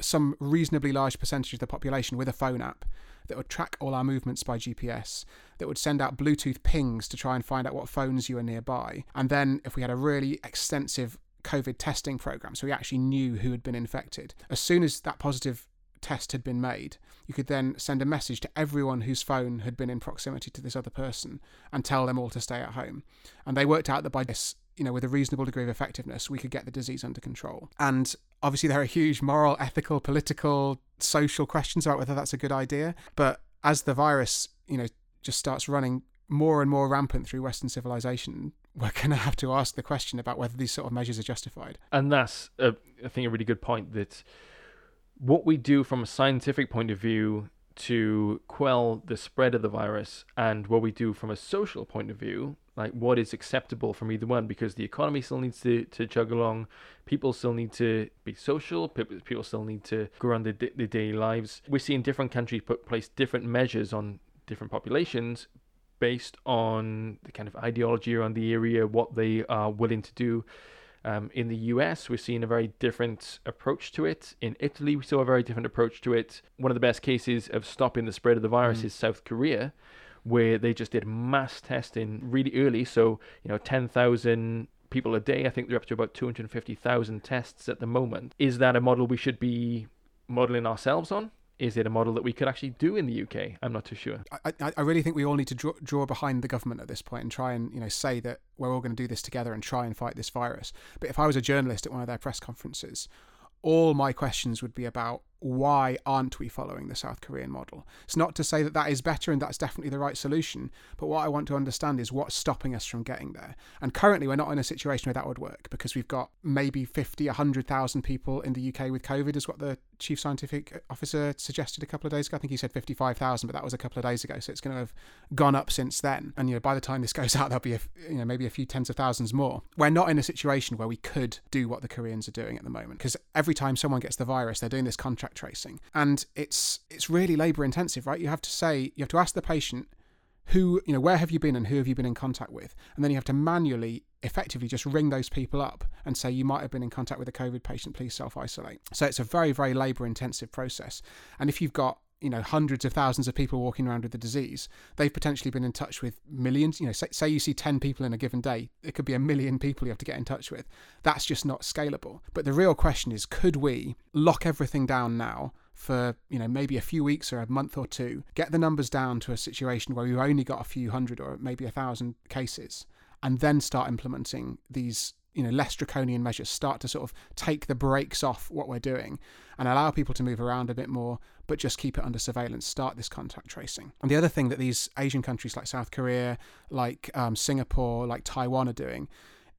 some reasonably large percentage of the population with a phone app that would track all our movements by GPS, that would send out Bluetooth pings to try and find out what phones you are nearby. And then if we had a really extensive COVID testing program, so we actually knew who had been infected. As soon as that positive test had been made, you could then send a message to everyone whose phone had been in proximity to this other person and tell them all to stay at home. And they worked out that by this, you know, with a reasonable degree of effectiveness, we could get the disease under control. And obviously, there are huge moral, ethical, political, social questions about whether that's a good idea. But as the virus, you know, just starts running more and more rampant through Western civilization, we're going to have to ask the question about whether these sort of measures are justified. And that's, I think, a really good point that what we do from a scientific point of view to quell the spread of the virus and what we do from a social point of view, like what is acceptable from either one, because the economy still needs to, to chug along, people still need to be social, people, still need to go around their, their daily lives. We see in different countries put place different measures on different populations based on the kind of ideology around the area, what they are willing to do. Um, in the US, we're seeing a very different approach to it. In Italy, we saw a very different approach to it. One of the best cases of stopping the spread of the virus mm. is South Korea, where they just did mass testing really early. So, you know, 10,000 people a day. I think they're up to about 250,000 tests at the moment. Is that a model we should be modeling ourselves on? Is it a model that we could actually do in the UK? I'm not too sure. I, I really think we all need to draw, draw behind the government at this point and try and you know say that we're all going to do this together and try and fight this virus. But if I was a journalist at one of their press conferences, all my questions would be about why aren't we following the South Korean model? It's not to say that that is better and that's definitely the right solution, but what I want to understand is what's stopping us from getting there. And currently, we're not in a situation where that would work because we've got maybe 50, 100,000 people in the UK with COVID, is what the chief scientific officer suggested a couple of days ago. I think he said 55,000, but that was a couple of days ago, so it's going to have gone up since then. And you know, by the time this goes out, there'll be a, you know maybe a few tens of thousands more. We're not in a situation where we could do what the Koreans are doing at the moment because every time someone gets the virus, they're doing this contract tracing, and it's it's really labour intensive, right? You have to say you have to ask the patient who you know where have you been and who have you been in contact with? And then you have to manually effectively just ring those people up and say you might have been in contact with a covid patient. Please self isolate so it's a very very labor intensive process. And if you've got you know hundreds of thousands of people walking around with the disease they've potentially been in touch with millions you know say, say you see 10 people in a given day it could be a million people you have to get in touch with. That's just not scalable. But the real question is could we lock everything down now for you know maybe a few weeks or a month or two get the numbers down to a situation where we've only got a few hundred or maybe a thousand cases and then start implementing these you know less draconian measures start to sort of take the brakes off what we're doing and allow people to move around a bit more but just keep it under surveillance start this contact tracing and the other thing that these asian countries like south korea like um, singapore like taiwan are doing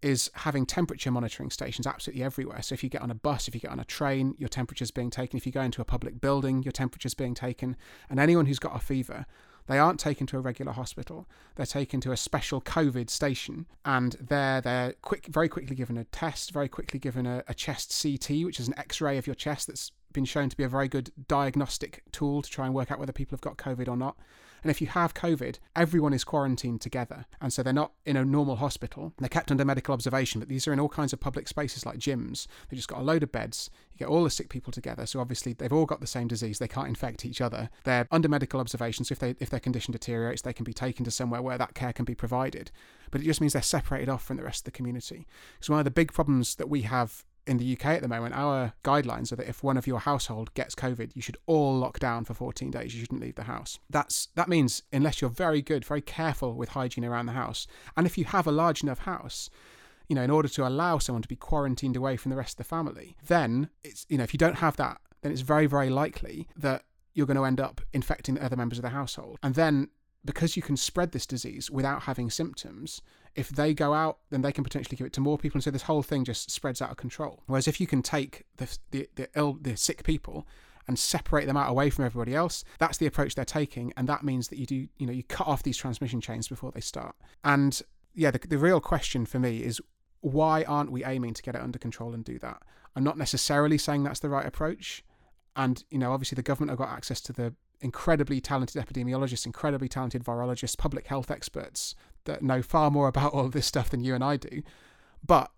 is having temperature monitoring stations absolutely everywhere. So if you get on a bus, if you get on a train, your temperature's being taken. If you go into a public building, your temperature's being taken. And anyone who's got a fever they aren't taken to a regular hospital. They're taken to a special COVID station, and there they're quick, very quickly given a test, very quickly given a, a chest CT, which is an X-ray of your chest that's been shown to be a very good diagnostic tool to try and work out whether people have got COVID or not. And if you have COVID, everyone is quarantined together. And so they're not in a normal hospital. They're kept under medical observation, but these are in all kinds of public spaces like gyms. They've just got a load of beds. You get all the sick people together. So obviously they've all got the same disease. They can't infect each other. They're under medical observation. So if, they, if their condition deteriorates, they can be taken to somewhere where that care can be provided. But it just means they're separated off from the rest of the community. So one of the big problems that we have in the UK at the moment, our guidelines are that if one of your household gets COVID, you should all lock down for 14 days. You shouldn't leave the house. That's that means unless you're very good, very careful with hygiene around the house, and if you have a large enough house, you know, in order to allow someone to be quarantined away from the rest of the family, then it's you know, if you don't have that, then it's very very likely that you're going to end up infecting the other members of the household. And then because you can spread this disease without having symptoms, if they go out, then they can potentially give it to more people, and so this whole thing just spreads out of control. Whereas if you can take the the, the ill, the sick people and separate them out away from everybody else, that's the approach they're taking, and that means that you do, you know, you cut off these transmission chains before they start. And yeah, the, the real question for me is why aren't we aiming to get it under control and do that? I'm not necessarily saying that's the right approach. And, you know, obviously the government have got access to the incredibly talented epidemiologists, incredibly talented virologists, public health experts that know far more about all of this stuff than you and I do. But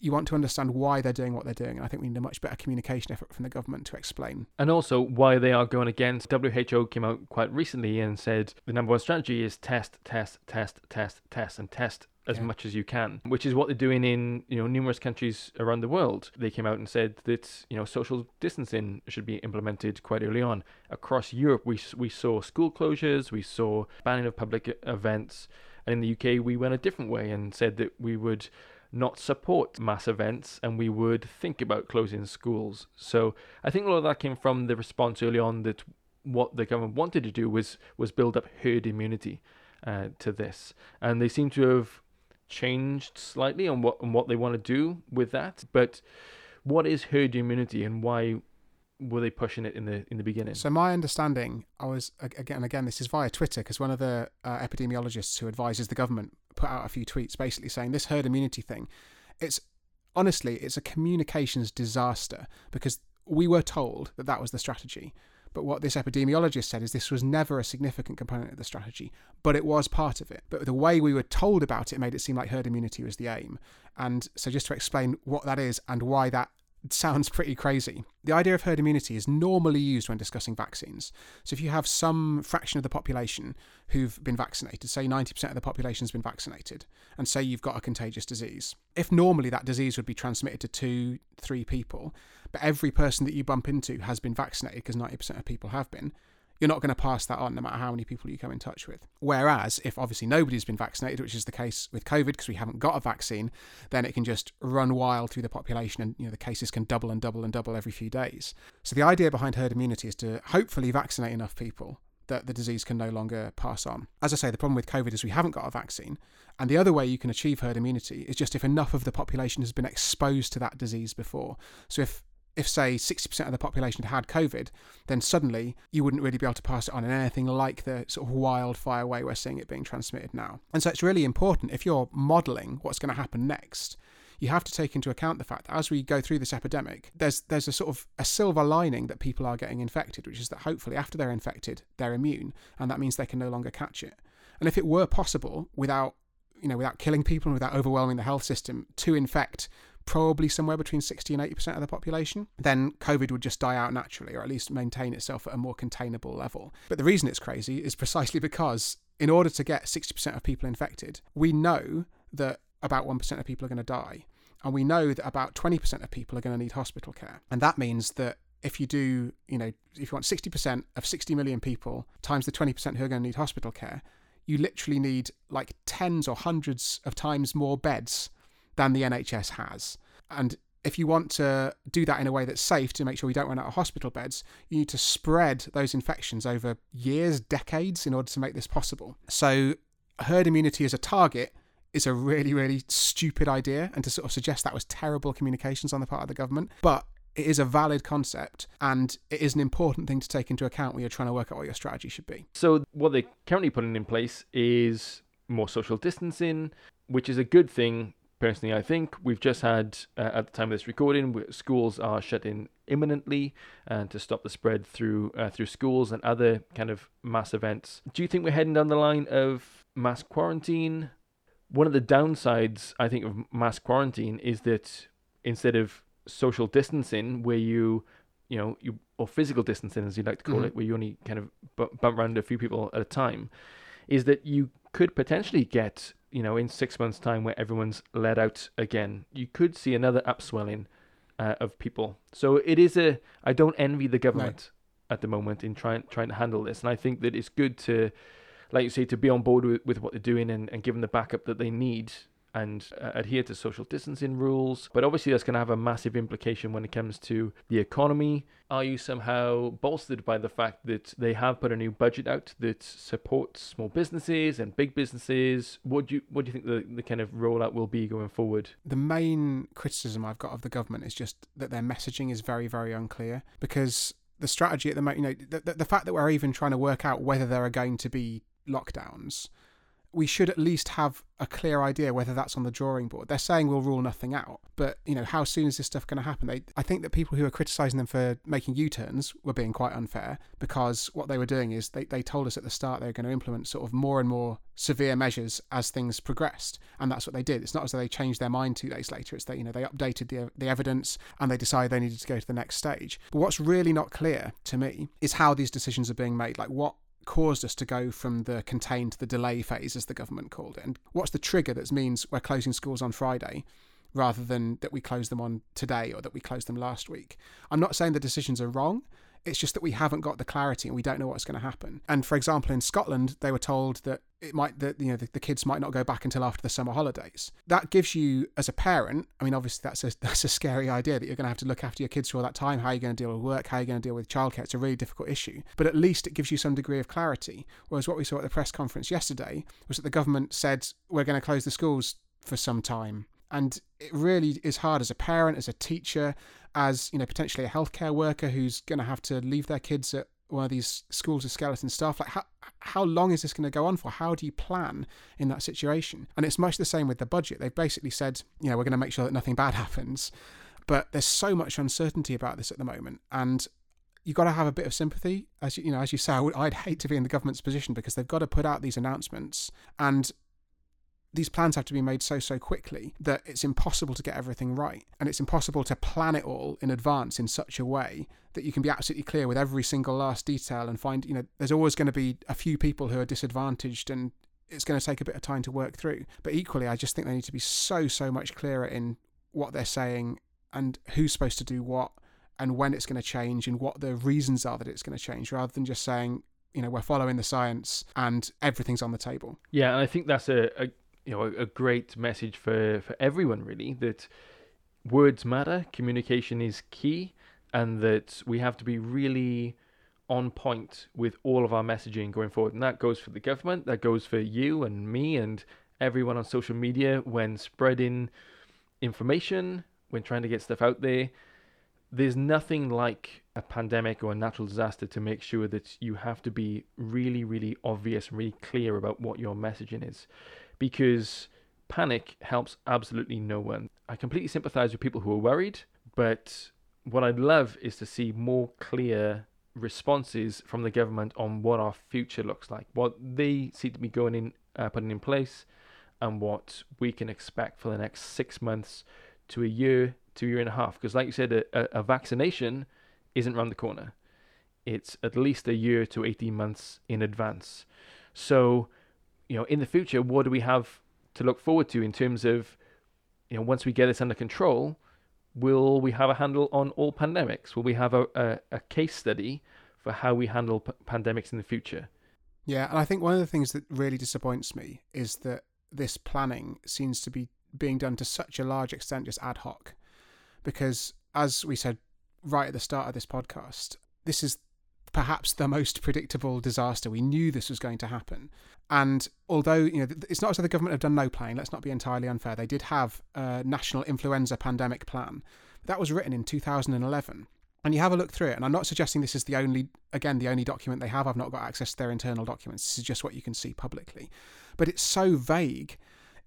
you want to understand why they're doing what they're doing. And I think we need a much better communication effort from the government to explain. And also why they are going against. WHO came out quite recently and said the number one strategy is test, test, test, test, test, and test as yeah. much as you can, which is what they're doing in you know numerous countries around the world. They came out and said that you know social distancing should be implemented quite early on across Europe. We we saw school closures, we saw banning of public events, and in the UK we went a different way and said that we would not support mass events and we would think about closing schools. So I think a lot of that came from the response early on that what the government wanted to do was was build up herd immunity uh, to this, and they seem to have changed slightly on what on what they want to do with that. But what is herd immunity and why were they pushing it in the in the beginning? So my understanding, I was again again this is via Twitter because one of the uh, epidemiologists who advises the government put out a few tweets basically saying this herd immunity thing, it's honestly it's a communications disaster because we were told that that was the strategy. But what this epidemiologist said is this was never a significant component of the strategy, but it was part of it. But the way we were told about it made it seem like herd immunity was the aim. And so, just to explain what that is and why that sounds pretty crazy. The idea of herd immunity is normally used when discussing vaccines. So, if you have some fraction of the population who've been vaccinated, say 90% of the population has been vaccinated, and say you've got a contagious disease, if normally that disease would be transmitted to two, three people, but every person that you bump into has been vaccinated because 90% of people have been, you're not going to pass that on no matter how many people you come in touch with. Whereas, if obviously nobody's been vaccinated, which is the case with COVID because we haven't got a vaccine, then it can just run wild through the population and you know the cases can double and double and double every few days. So the idea behind herd immunity is to hopefully vaccinate enough people that the disease can no longer pass on. As I say, the problem with COVID is we haven't got a vaccine. And the other way you can achieve herd immunity is just if enough of the population has been exposed to that disease before. So if if say 60% of the population had COVID, then suddenly you wouldn't really be able to pass it on in anything like the sort of wildfire way we're seeing it being transmitted now. And so it's really important if you're modelling what's going to happen next, you have to take into account the fact that as we go through this epidemic, there's there's a sort of a silver lining that people are getting infected, which is that hopefully after they're infected, they're immune, and that means they can no longer catch it. And if it were possible without you know, without killing people and without overwhelming the health system, to infect probably somewhere between 60 and 80% of the population, then COVID would just die out naturally, or at least maintain itself at a more containable level. But the reason it's crazy is precisely because, in order to get 60% of people infected, we know that about 1% of people are going to die. And we know that about 20% of people are going to need hospital care. And that means that if you do, you know, if you want 60% of 60 million people times the 20% who are going to need hospital care, you literally need like tens or hundreds of times more beds than the NHS has. And if you want to do that in a way that's safe to make sure we don't run out of hospital beds, you need to spread those infections over years, decades in order to make this possible. So, herd immunity as a target is a really, really stupid idea, and to sort of suggest that was terrible communications on the part of the government. But it is a valid concept and it is an important thing to take into account when you're trying to work out what your strategy should be. So, what they're currently putting in place is more social distancing, which is a good thing personally, I think we've just had, uh, at the time of this recording, schools are shut in imminently and uh, to stop the spread through uh, through schools and other kind of mass events. Do you think we're heading down the line of mass quarantine? One of the downsides, I think, of mass quarantine is that instead of social distancing, where you, you know, you or physical distancing, as you like to call mm-hmm. it, where you only kind of bump around a few people at a time, is that you could potentially get, you know, in six months' time where everyone's let out again, you could see another upswelling uh, of people. So it is a. I don't envy the government no. at the moment in trying trying to handle this, and I think that it's good to, like you say, to be on board with, with what they're doing and, and give them the backup that they need and uh, adhere to social distancing rules. But obviously, that's going to have a massive implication when it comes to the economy. Are you somehow bolstered by the fact that they have put a new budget out that supports small businesses and big businesses? What do you what do you think the, the kind of rollout will be going forward? The main criticism I've got of the government is just that their messaging is very very unclear because the strategy at the moment, you know, the, the, the fact that we're even trying to work out whether there are going to be lockdowns we should at least have a clear idea whether that's on the drawing board. They're saying we'll rule nothing out, but you know, how soon is this stuff going to happen? They, I think that people who are criticizing them for making U-turns were being quite unfair because what they were doing is they, they told us at the start they were going to implement sort of more and more severe measures as things progressed, and that's what they did. It's not as though they changed their mind two days later. It's that you know they updated the the evidence and they decided they needed to go to the next stage. But what's really not clear to me is how these decisions are being made. Like what caused us to go from the contain to the delay phase, as the government called it? And what's the trigger that means we're closing schools on Friday rather than that we close them on today or that we closed them last week? I'm not saying the decisions are wrong. It's just that we haven't got the clarity and we don't know what's going to happen. And for example, in Scotland, they were told that it might that you know the, the, kids might not go back until after the summer holidays. That gives you as a parent. I mean, obviously that's a that's a scary idea that you're going to have to look after your kids for all that time. How are you going to deal with work? How are you going to deal with childcare? It's a really difficult issue. But at least it gives you some degree of clarity. Whereas what we saw at the press conference yesterday was that the government said we're going to close the schools for some time. And it really is hard as a parent, as a teacher, as you know, potentially a healthcare worker who's going to have to leave their kids at one of these schools of skeleton staff. Like how how long is this going to go on for? How do you plan in that situation? And it's much the same with the budget. They've basically said, you know, we're going to make sure that nothing bad happens. But there's so much uncertainty about this at the moment, and you've got to have a bit of sympathy. As you, you know, as you say, I would, I'd hate to be in the government's position because they've got to put out these announcements, and these plans have to be made so so quickly that it's impossible to get everything right. And it's impossible to plan it all in advance in such a way that you can be absolutely clear with every single last detail and find you know there's always going to be a few people who are disadvantaged and it's going to take a bit of time to work through. But equally i just think they need to be so so much clearer in what they're saying and who's supposed to do what and when it's going to change and what the reasons are that it's going to change rather than just saying you know we're following the science and everything's on the table. Yeah and i think that's a, a you know a, a great message for for everyone really that words matter, communication is key, and that we have to be really on point with all of our messaging going forward. And that goes for the government, that goes for you and me and everyone on social media when spreading information, when trying to get stuff out there. There's nothing like a pandemic or a natural disaster to make sure that you have to be really, really obvious and really clear about what your messaging is because panic helps absolutely no one. I completely sympathize with people who are worried, but what I'd love is to see more clear responses from the government on what our future looks like, what they seem to be going in, uh, putting in place, and what we can expect for the next six months to a year to a year and a half. Because, like you said, a, a vaccination isn't around the corner; it's at least a year to eighteen months in advance. So you know, in the future, what do we have to look forward to in terms of, you know, once we get this under control, will we have a handle on all pandemics? Will we have a, a, a case study for how we handle p- pandemics in the future? Yeah, and I think one of the things that really disappoints me is that this planning seems to be being done to such a large extent just ad hoc. Because, as we said right at the start of this podcast, this is perhaps the most predictable disaster. We knew this was going to happen. And although, you know, it's not as though the government have done no planning, let's not be entirely unfair. They did have a national influenza pandemic plan. That was written in 2011. And you have a look through it, and I'm not suggesting this is the only, again, the only document they have. I've not got access to their internal documents. This is just what you can see publicly. But it's so vague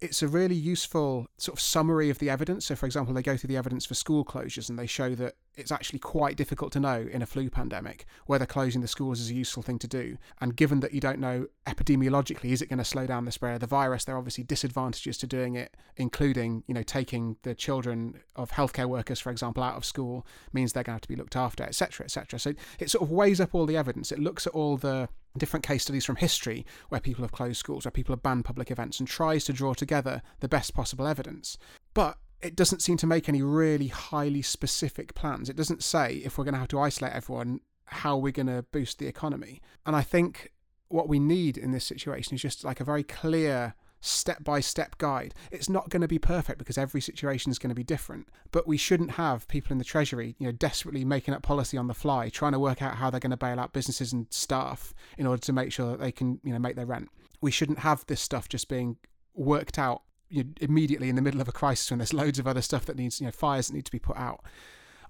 it's a really useful sort of summary of the evidence. So, for example, they go through the evidence for school closures and they show that it's actually quite difficult to know in a flu pandemic whether closing the schools is a useful thing to do. And given that you don't know epidemiologically, is it going to slow down the spread of the virus? There are obviously disadvantages to doing it, including, you know, taking the children of healthcare workers, for example, out of school means they're going to have to be looked after, etc., etc. So it sort of weighs up all the evidence. It looks at all the different case studies from history where people have closed schools, where people have banned public events, and tries to draw together the best possible evidence. But it doesn't seem to make any really highly specific plans. It doesn't say if we're going to have to isolate everyone, how we're going to boost the economy. And I think what we need in this situation is just like a very clear step by step guide. It's not going to be perfect because every situation is going to be different, but we shouldn't have people in the Treasury, you know, desperately making up policy on the fly, trying to work out how they're going to bail out businesses and staff in order to make sure that they can, you know, make their rent. We shouldn't have this stuff just being worked out you know, immediately in the middle of a crisis when there's loads of other stuff that needs, you know, fires that need to be put out.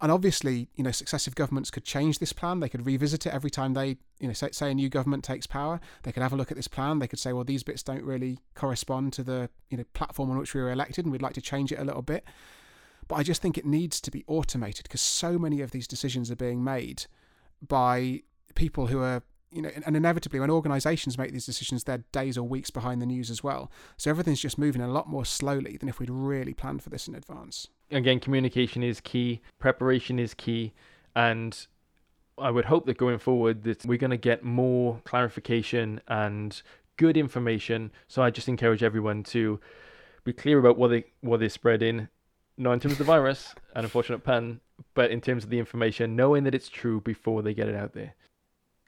And obviously, you know, successive governments could change this plan. They could revisit it every time they, you know, say, say a new government takes power. They could have a look at this plan. They could say, well, these bits don't really correspond to the, you know, platform on which we were elected, and we'd like to change it a little bit. But I just think it needs to be automated because so many of these decisions are being made by people who are you know, and inevitably when organisations make these decisions, they're days or weeks behind the news as well. So everything's just moving a lot more slowly than if we'd really planned for this in advance. Again, communication is key, preparation is key, and I would hope that going forward that we're going to get more clarification and good information. So I just encourage everyone to be clear about what they what they're spreading, not in terms of the virus, an unfortunate pun, but in terms of the information, knowing that it's true before they get it out there.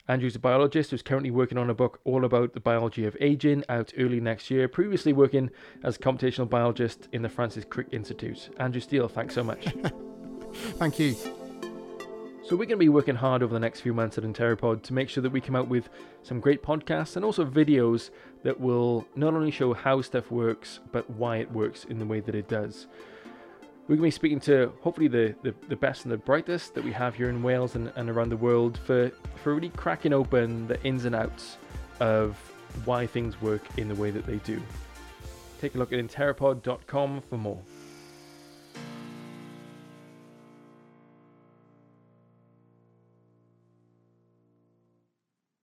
Andrew's a biologist who's currently working on a book all about the biology of aging out early next year, previously working as a computational biologist in the Francis Crick Institute. Andrew Steele, thanks so much. Thank you. So we're going to be working hard over the next few months at Enteripod to make sure that we come out with some great podcasts and also videos that will not only show how stuff works, but why it works in the way that it does. We're going to be speaking to hopefully the, the, the, best and the brightest that we have here in Wales and, and around the world for, for really cracking open the ins and outs of why things work in the way that they do. Take a look at enteripod.com for more.